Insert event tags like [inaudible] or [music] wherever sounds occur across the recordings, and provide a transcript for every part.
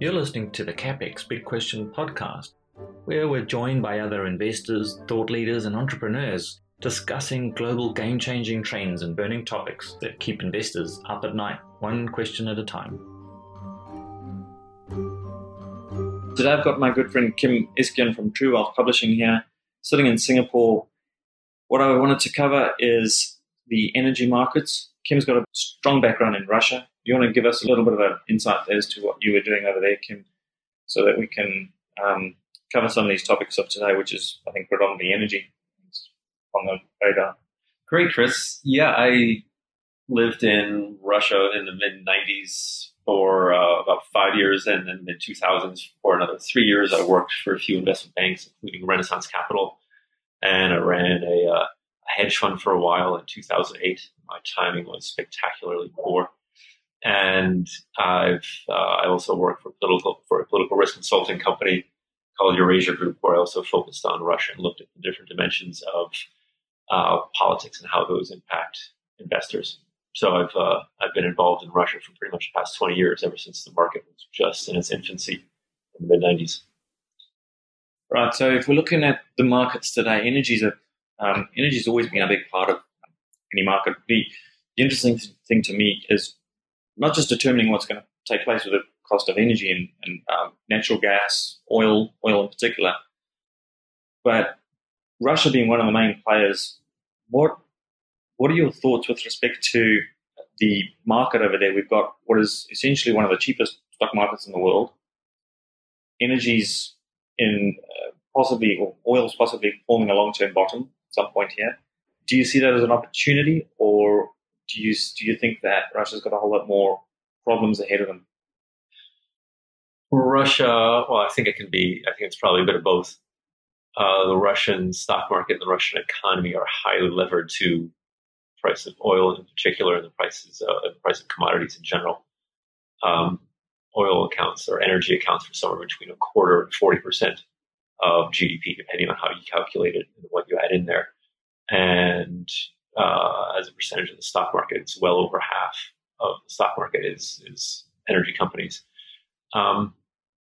You're listening to the CapEx Big Question podcast, where we're joined by other investors, thought leaders, and entrepreneurs discussing global game changing trends and burning topics that keep investors up at night, one question at a time. Today I've got my good friend Kim Iskyan from True Wealth Publishing here, sitting in Singapore. What I wanted to cover is the energy markets. Kim's got a strong background in Russia. You want to give us a little bit of an insight as to what you were doing over there, Kim, so that we can um, cover some of these topics of today, which is, I think, predominantly energy on the radar. Great, Chris. Yeah, I lived in Russia in the mid 90s for uh, about five years, and then mid 2000s for another three years. I worked for a few investment banks, including Renaissance Capital, and I ran a, uh, a hedge fund for a while in 2008. My timing was spectacularly poor. And I've uh, I also worked for political for a political risk consulting company called Eurasia Group, where I also focused on Russia and looked at the different dimensions of uh, politics and how those impact investors. So I've uh, I've been involved in Russia for pretty much the past 20 years, ever since the market was just in its infancy in the mid 90s. Right. So if we're looking at the markets today, energy is a um, energy has always been a big part of any market. The, the interesting thing to me is not just determining what's going to take place with the cost of energy and, and um, natural gas, oil, oil in particular, but Russia being one of the main players. What what are your thoughts with respect to the market over there? We've got what is essentially one of the cheapest stock markets in the world. Energy's in uh, possibly, or oil's possibly forming a long term bottom at some point here. Do you see that as an opportunity, or do you do you think that Russia's got a whole lot more problems ahead of them? Russia, well, I think it can be. I think it's probably a bit of both. Uh, the Russian stock market and the Russian economy are highly levered to price of oil in particular and the prices uh, price of commodities in general. Um, oil accounts or energy accounts for somewhere between a quarter and forty percent of GDP, depending on how you calculate it and what you add in there. And uh, as a percentage of the stock market, it's well over half of the stock market is is energy companies. Um,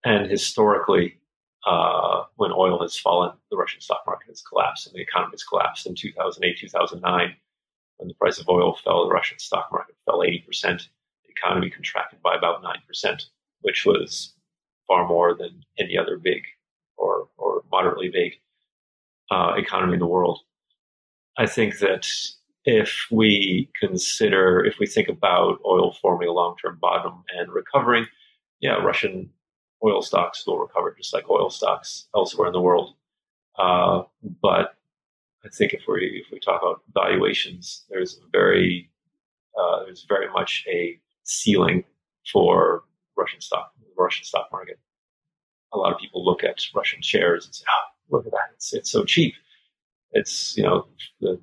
and historically, uh, when oil has fallen, the Russian stock market has collapsed and the economy has collapsed. In 2008, 2009, when the price of oil fell, the Russian stock market fell 80%. The economy contracted by about 9%, which was far more than any other big or, or moderately big uh, economy in the world. I think that if we consider, if we think about oil forming a long term bottom and recovering, yeah, Russian oil stocks will recover just like oil stocks elsewhere in the world. Uh, but I think if we if we talk about valuations, there's very uh, there's very much a ceiling for Russian stock Russian stock market. A lot of people look at Russian shares and say, "Oh, look at that! It's it's so cheap. It's you know the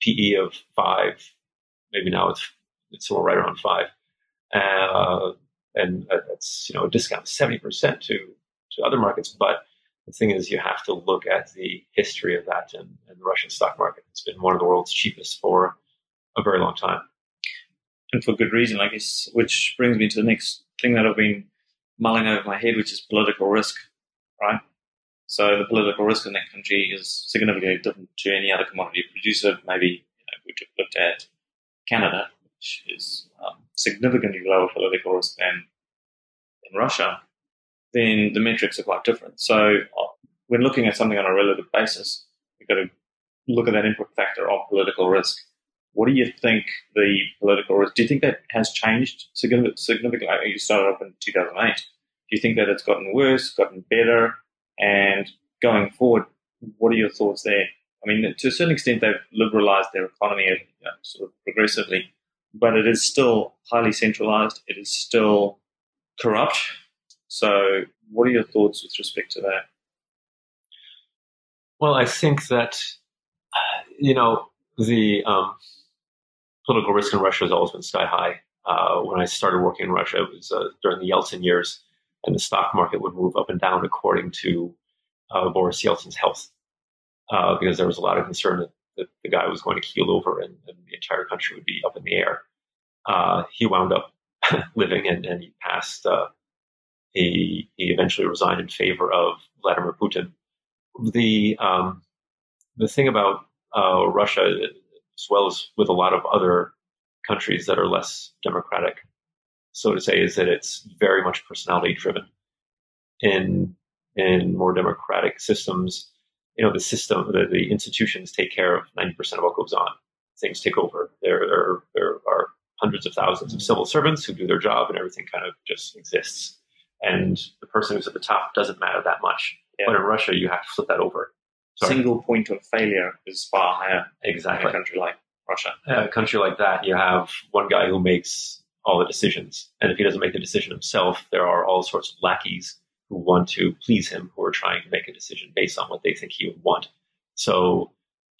PE of five, maybe now it's it's somewhere right around five, uh, and that's you know a discount of seventy percent to to other markets, but the thing is, you have to look at the history of that and, and the Russian stock market. It's been one of the world's cheapest for a very long time. And for good reason, I guess, which brings me to the next thing that I've been mulling over my head, which is political risk, right? So the political risk in that country is significantly different to any other commodity producer. Maybe you know, we looked at Canada, which is um, significantly lower political risk than in Russia then the metrics are quite different. So uh, when looking at something on a relative basis, you've got to look at that input factor of political risk. What do you think the political risk? Do you think that has changed significantly? You started up in 2008. Do you think that it's gotten worse, gotten better, and going forward, what are your thoughts there? I mean, to a certain extent, they've liberalized their economy you know, sort of progressively, but it is still highly centralized. It is still corrupt so, what are your thoughts with respect to that? Well, I think that, you know, the um, political risk in Russia has always been sky high. Uh, when I started working in Russia, it was uh, during the Yeltsin years, and the stock market would move up and down according to uh, Boris Yeltsin's health, uh, because there was a lot of concern that, that, the guy was going to keel over and, and, the entire country would be up in the air. Uh, he wound up [laughs] living and, and he passed uh, he he eventually resigned in favor of Vladimir Putin. The um, the thing about uh, Russia, as well as with a lot of other countries that are less democratic, so to say, is that it's very much personality driven. In in more democratic systems, you know, the system, the, the institutions take care of ninety percent of what goes on. Things take over. There, there, there are hundreds of thousands of civil servants who do their job, and everything kind of just exists. And the person who's at the top doesn't matter that much. Yeah. But in Russia, you have to flip that over. Sorry. Single point of failure is far higher exactly. in a country like Russia. a country like that, you have one guy who makes all the decisions. And if he doesn't make the decision himself, there are all sorts of lackeys who want to please him, who are trying to make a decision based on what they think he would want. So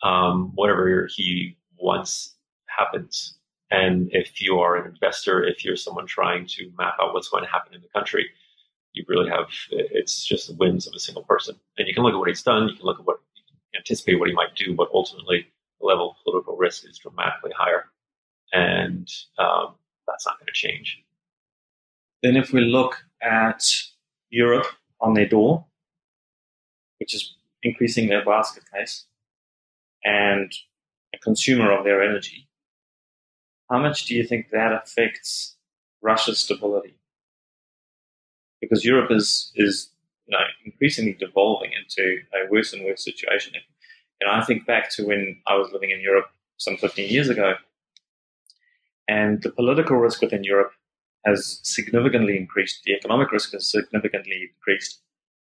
um, whatever he wants happens. And if you are an investor, if you're someone trying to map out what's going to happen in the country, you really have it's just the whims of a single person. And you can look at what he's done, you can look at what you can anticipate what he might do, but ultimately the level of political risk is dramatically higher, and um, that's not going to change. Then, if we look at Europe on their door, which is increasing their basket case, and a consumer of their energy, how much do you think that affects Russia's stability? Because Europe is is you know, increasingly devolving into a worse and worse situation. And I think back to when I was living in Europe some 15 years ago, and the political risk within Europe has significantly increased. The economic risk has significantly increased.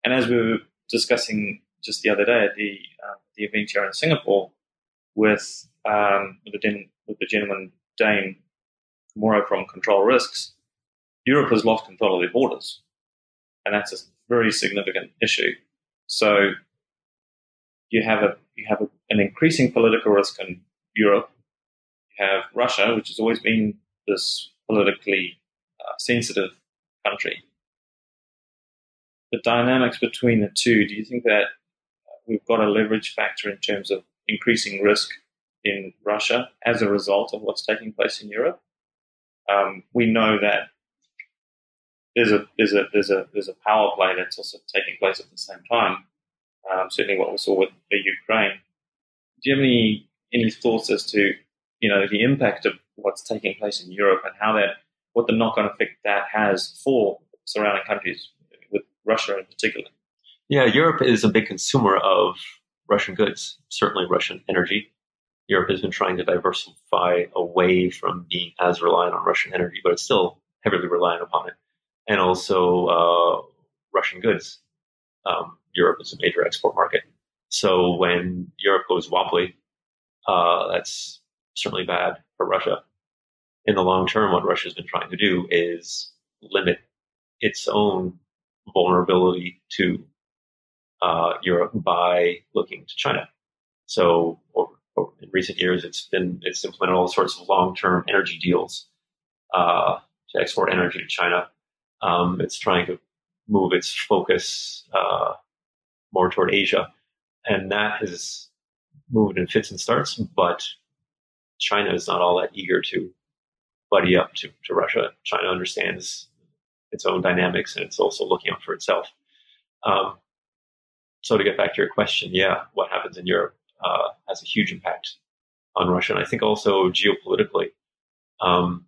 And as we were discussing just the other day the uh, the event here in Singapore with um, with, the, with the gentleman Dane Moro from Control Risks, Europe has lost control of their borders, and that's a very significant issue. So you have a you have a, an increasing political risk in Europe. You have Russia, which has always been this politically uh, sensitive country. The dynamics between the two, do you think that we've got a leverage factor in terms of increasing risk in Russia as a result of what's taking place in Europe? Um, we know that there's a there's a there's a there's a power play that's also taking place at the same time um, certainly what we saw with the Ukraine. Do you have any any thoughts as to you know the impact of what's taking place in Europe and how that what the knock on effect that has for surrounding countries, with Russia in particular? Yeah, Europe is a big consumer of Russian goods, certainly Russian energy. Europe has been trying to diversify away from being as reliant on Russian energy, but it's still heavily reliant upon it. And also uh, Russian goods. Um, Europe is a major export market. So when Europe goes wobbly, uh, that's certainly bad for Russia. In the long term, what Russia's been trying to do is limit its own vulnerability to uh, Europe by looking to China. So in recent years, it's been it's implemented all sorts of long-term energy deals uh, to export energy to China. Um, it's trying to move its focus uh, more toward Asia. And that has moved in fits and starts, but China is not all that eager to buddy up to, to Russia. China understands its own dynamics and it's also looking out for itself. Um, so to get back to your question, yeah, what happens in Europe uh, has a huge impact on Russia. And I think also geopolitically, um,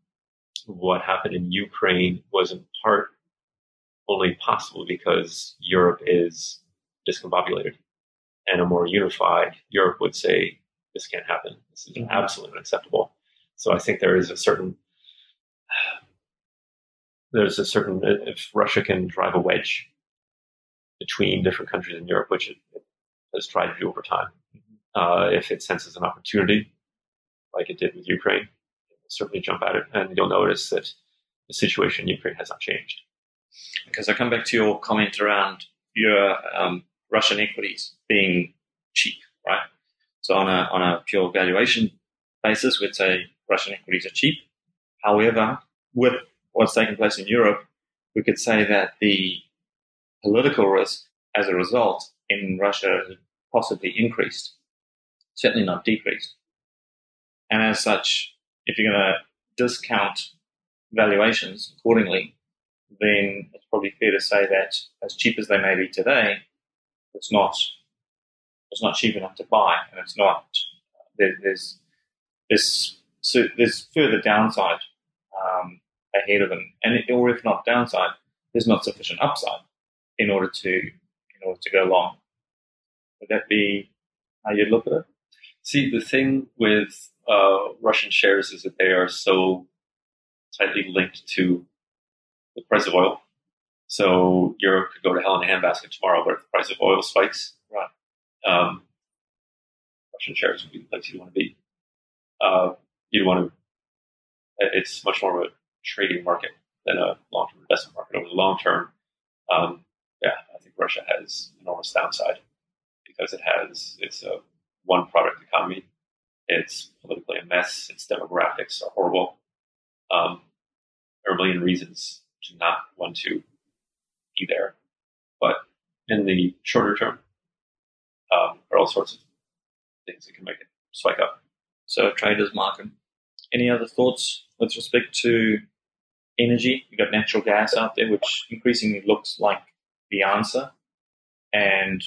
what happened in Ukraine was in part only possible because Europe is discombobulated. And a more unified Europe would say, this can't happen. This is mm-hmm. absolutely unacceptable. So I think there is a certain, there's a certain, if Russia can drive a wedge between different countries in Europe, which it, has tried to do over time, mm-hmm. uh, if it senses an opportunity, like it did with Ukraine, certainly jump at it. And you'll notice that the situation in Ukraine has not changed. Because I come back to your comment around your um, Russian equities being cheap, right? So on a, on a pure valuation basis, we'd say Russian equities are cheap. However, with what's taking place in Europe, we could say that the political risk as a result in Russia has possibly increased, certainly not decreased. And as such, if you're going to discount valuations accordingly, then it's probably fair to say that as cheap as they may be today, it's not it's not cheap enough to buy, and it's not there, there's there's so there's further downside um, ahead of them, and it, or if not downside, there's not sufficient upside in order to in order to go long. Would that be how you'd look at it? See, the thing with uh, Russian shares is that they are so tightly linked to the price of oil. So Europe could go to hell in a handbasket tomorrow, but if the price of oil spikes, Right. Um, Russian shares would be the place you want to be. Uh, you'd want to. It's much more of a trading market than a long-term investment market. Over the long term, um, yeah, I think Russia has enormous downside because it has it's a one-product economy. It's politically a mess. Its demographics are horrible. Um, there are a million reasons to not want to be there, but in the shorter term, um, are all sorts of things that can make it spike up. So traders market. Any other thoughts with respect to energy? You've got natural gas out there, which increasingly looks like the answer. And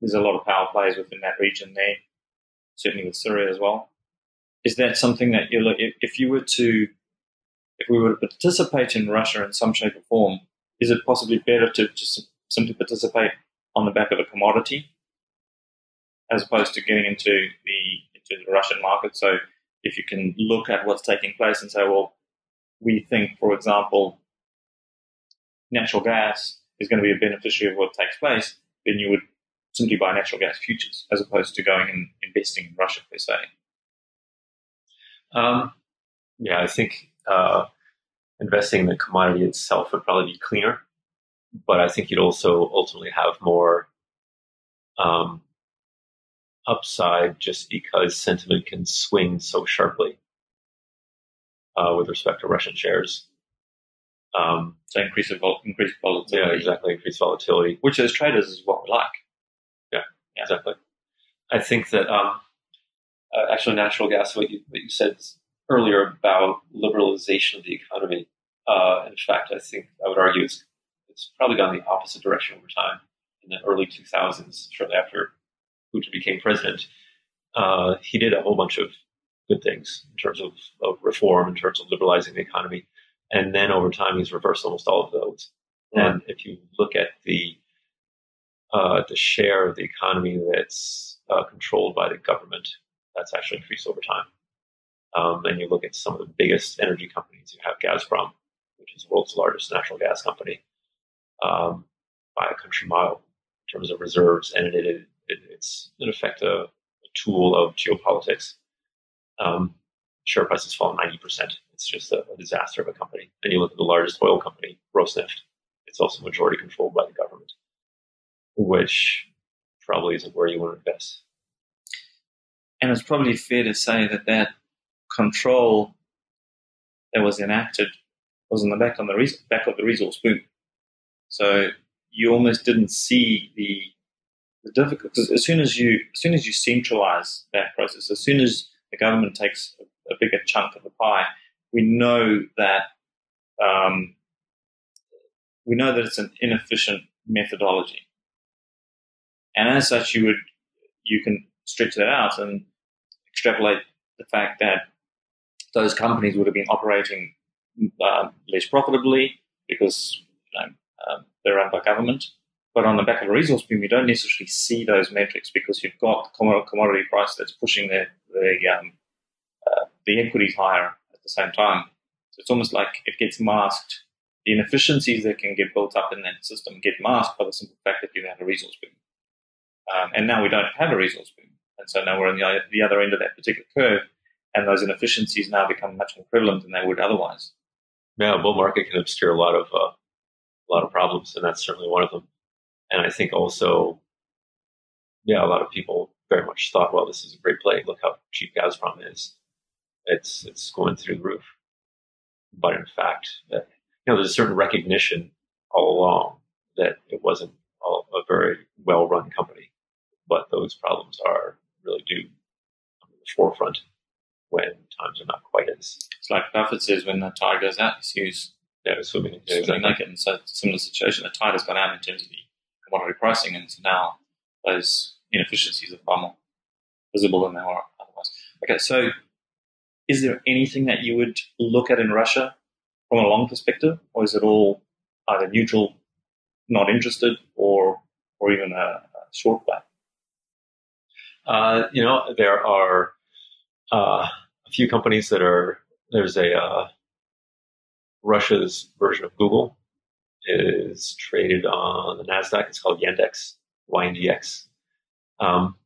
there's a lot of power plays within that region there, certainly with Syria as well. Is that something that you look, if, if you were to, if we were to participate in Russia in some shape or form, is it possibly better to just simply participate on the back of a commodity as opposed to getting into the into the Russian market? So if you can look at what's taking place and say, well, we think, for example, natural gas is going to be a beneficiary of what takes place, then you would simply buy natural gas futures as opposed to going and investing in Russia per se. Um, yeah, I think uh, investing in the commodity itself would probably be cleaner, but I think you'd also ultimately have more um, upside just because sentiment can swing so sharply uh, with respect to Russian shares. Um, So increase of vol- increased volatility, yeah, exactly. Increased volatility. which as traders is what we like. Yeah, exactly. I think that um, uh, actually natural gas, what you, what you said earlier about liberalization of the economy, uh, in fact, I think I would argue it's, it's probably gone the opposite direction over time. In the early 2000s, shortly after Putin became president, uh, he did a whole bunch of good things in terms of, of reform, in terms of liberalizing the economy. And then over time, he's reversed almost all of those. And if you look at the uh, the share of the economy that's uh, controlled by the government, that's actually increased over time. Um, and you look at some of the biggest energy companies. You have Gazprom, which is the world's largest natural gas company, um, by a country mile in terms of reserves, and it, it, it, it's in effect a, a tool of geopolitics. Um, share price has fallen ninety percent. It's just a, a disaster of a company. And you look at the largest oil company, Rosneft. It's also majority controlled by the government, which probably isn't where you want to invest. And it's probably fair to say that that control that was enacted was on the back on the res- back of the resource boom. So you almost didn't see the the difficult because as soon as you as soon as you centralize that process, as soon as the government takes a, a bigger chunk of the pie, we know that um, we know that it's an inefficient methodology, and as such, you would you can stretch that out and extrapolate the fact that those companies would have been operating uh, less profitably because you know, um, they're run by government. But on the back of a resource boom, you don't necessarily see those metrics because you've got the commodity price that's pushing the the, um, uh, the equities higher at the same time. So it's almost like it gets masked. The inefficiencies that can get built up in that system get masked by the simple fact that you have a resource boom. Um, and now we don't have a resource boom. And so now we're on the, the other end of that particular curve, and those inefficiencies now become much more prevalent than they would otherwise. Yeah, bull market can obscure a lot of uh, a lot of problems, and that's certainly one of them. And I think also, yeah, a lot of people very much thought, well, this is a great play. Look how cheap Gazprom is. It's it's going through the roof. But in fact, uh, you know, there's a certain recognition all along that it wasn't a, a very well run company, but those problems are really do come to the forefront when times are not quite as It's like Buffett says when the tide goes out, he says Yeah, swimming. Yeah, swimming exactly. naked. And so, similar situation. The tide has gone out in terms of the commodity pricing, and so now those inefficiencies are far more visible than they were otherwise. Okay, so is there anything that you would look at in Russia from a long perspective, or is it all either neutral, not interested, or or even a, a short play? Uh, you know, there are uh, a few companies that are. There's a uh, Russia's version of Google is traded on the Nasdaq. It's called Yandex, YNDX, um,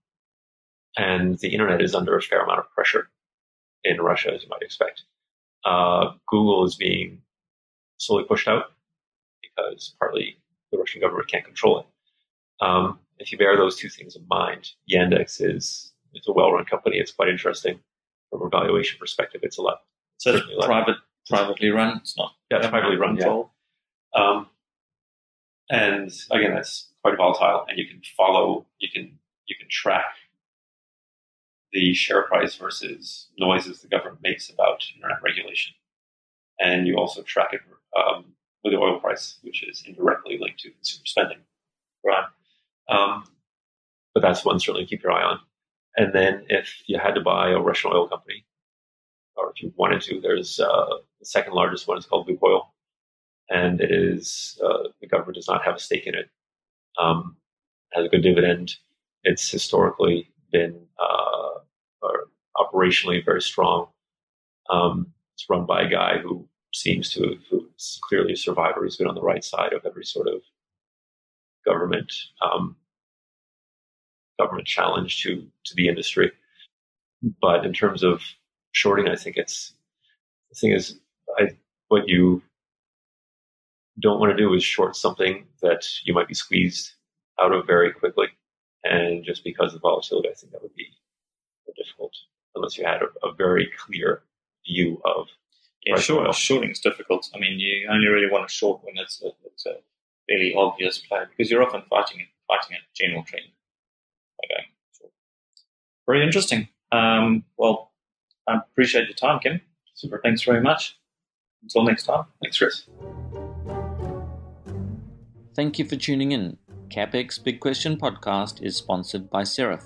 and the internet is under a fair amount of pressure in Russia, as you might expect. Uh, Google is being slowly pushed out because partly the Russian government can't control it. Um, if you bear those two things in mind, Yandex is it's a well-run company. It's quite interesting from a valuation perspective. It's a lot. So it's private, privately run. It's not Yeah, it's privately run. Yeah. Um, and again, that's quite volatile, and you can follow, you can you can track the share price versus noises the government makes about internet regulation, and you also track it um, with the oil price, which is indirectly linked to consumer spending. Right. Um, but that's one certainly to keep your eye on. And then if you had to buy a Russian oil company, or if you wanted to, there's uh, the second largest one is called Lukoil and it is uh, the government does not have a stake in it. Um, has a good dividend. It's historically been uh, operationally very strong. Um, it's run by a guy who seems to who's clearly a survivor. He's been on the right side of every sort of government um, government challenge to to the industry. But in terms of shorting, I think it's the thing is I what you don't want to do is short something that you might be squeezed out of very quickly. And just because of volatility, I think that would be difficult unless you had a, a very clear view of Yeah, oil. shorting is difficult. I mean, you only really want to short when it's a, it's a fairly obvious play because you're often fighting fighting a general trend. Okay, short. very interesting. Um, well, I appreciate your time, Kim. Super. Thanks very much. Until next time. thanks, Chris. Thank you for tuning in. CapEx Big Question podcast is sponsored by Seraph,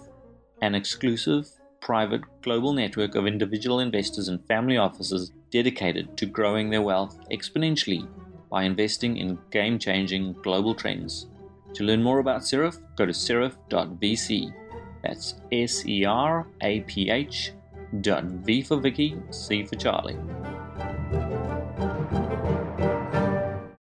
an exclusive, private, global network of individual investors and family offices dedicated to growing their wealth exponentially by investing in game changing global trends. To learn more about Seraph, go to seraph.vc. That's S E R A P H dot V for Vicky, C for Charlie.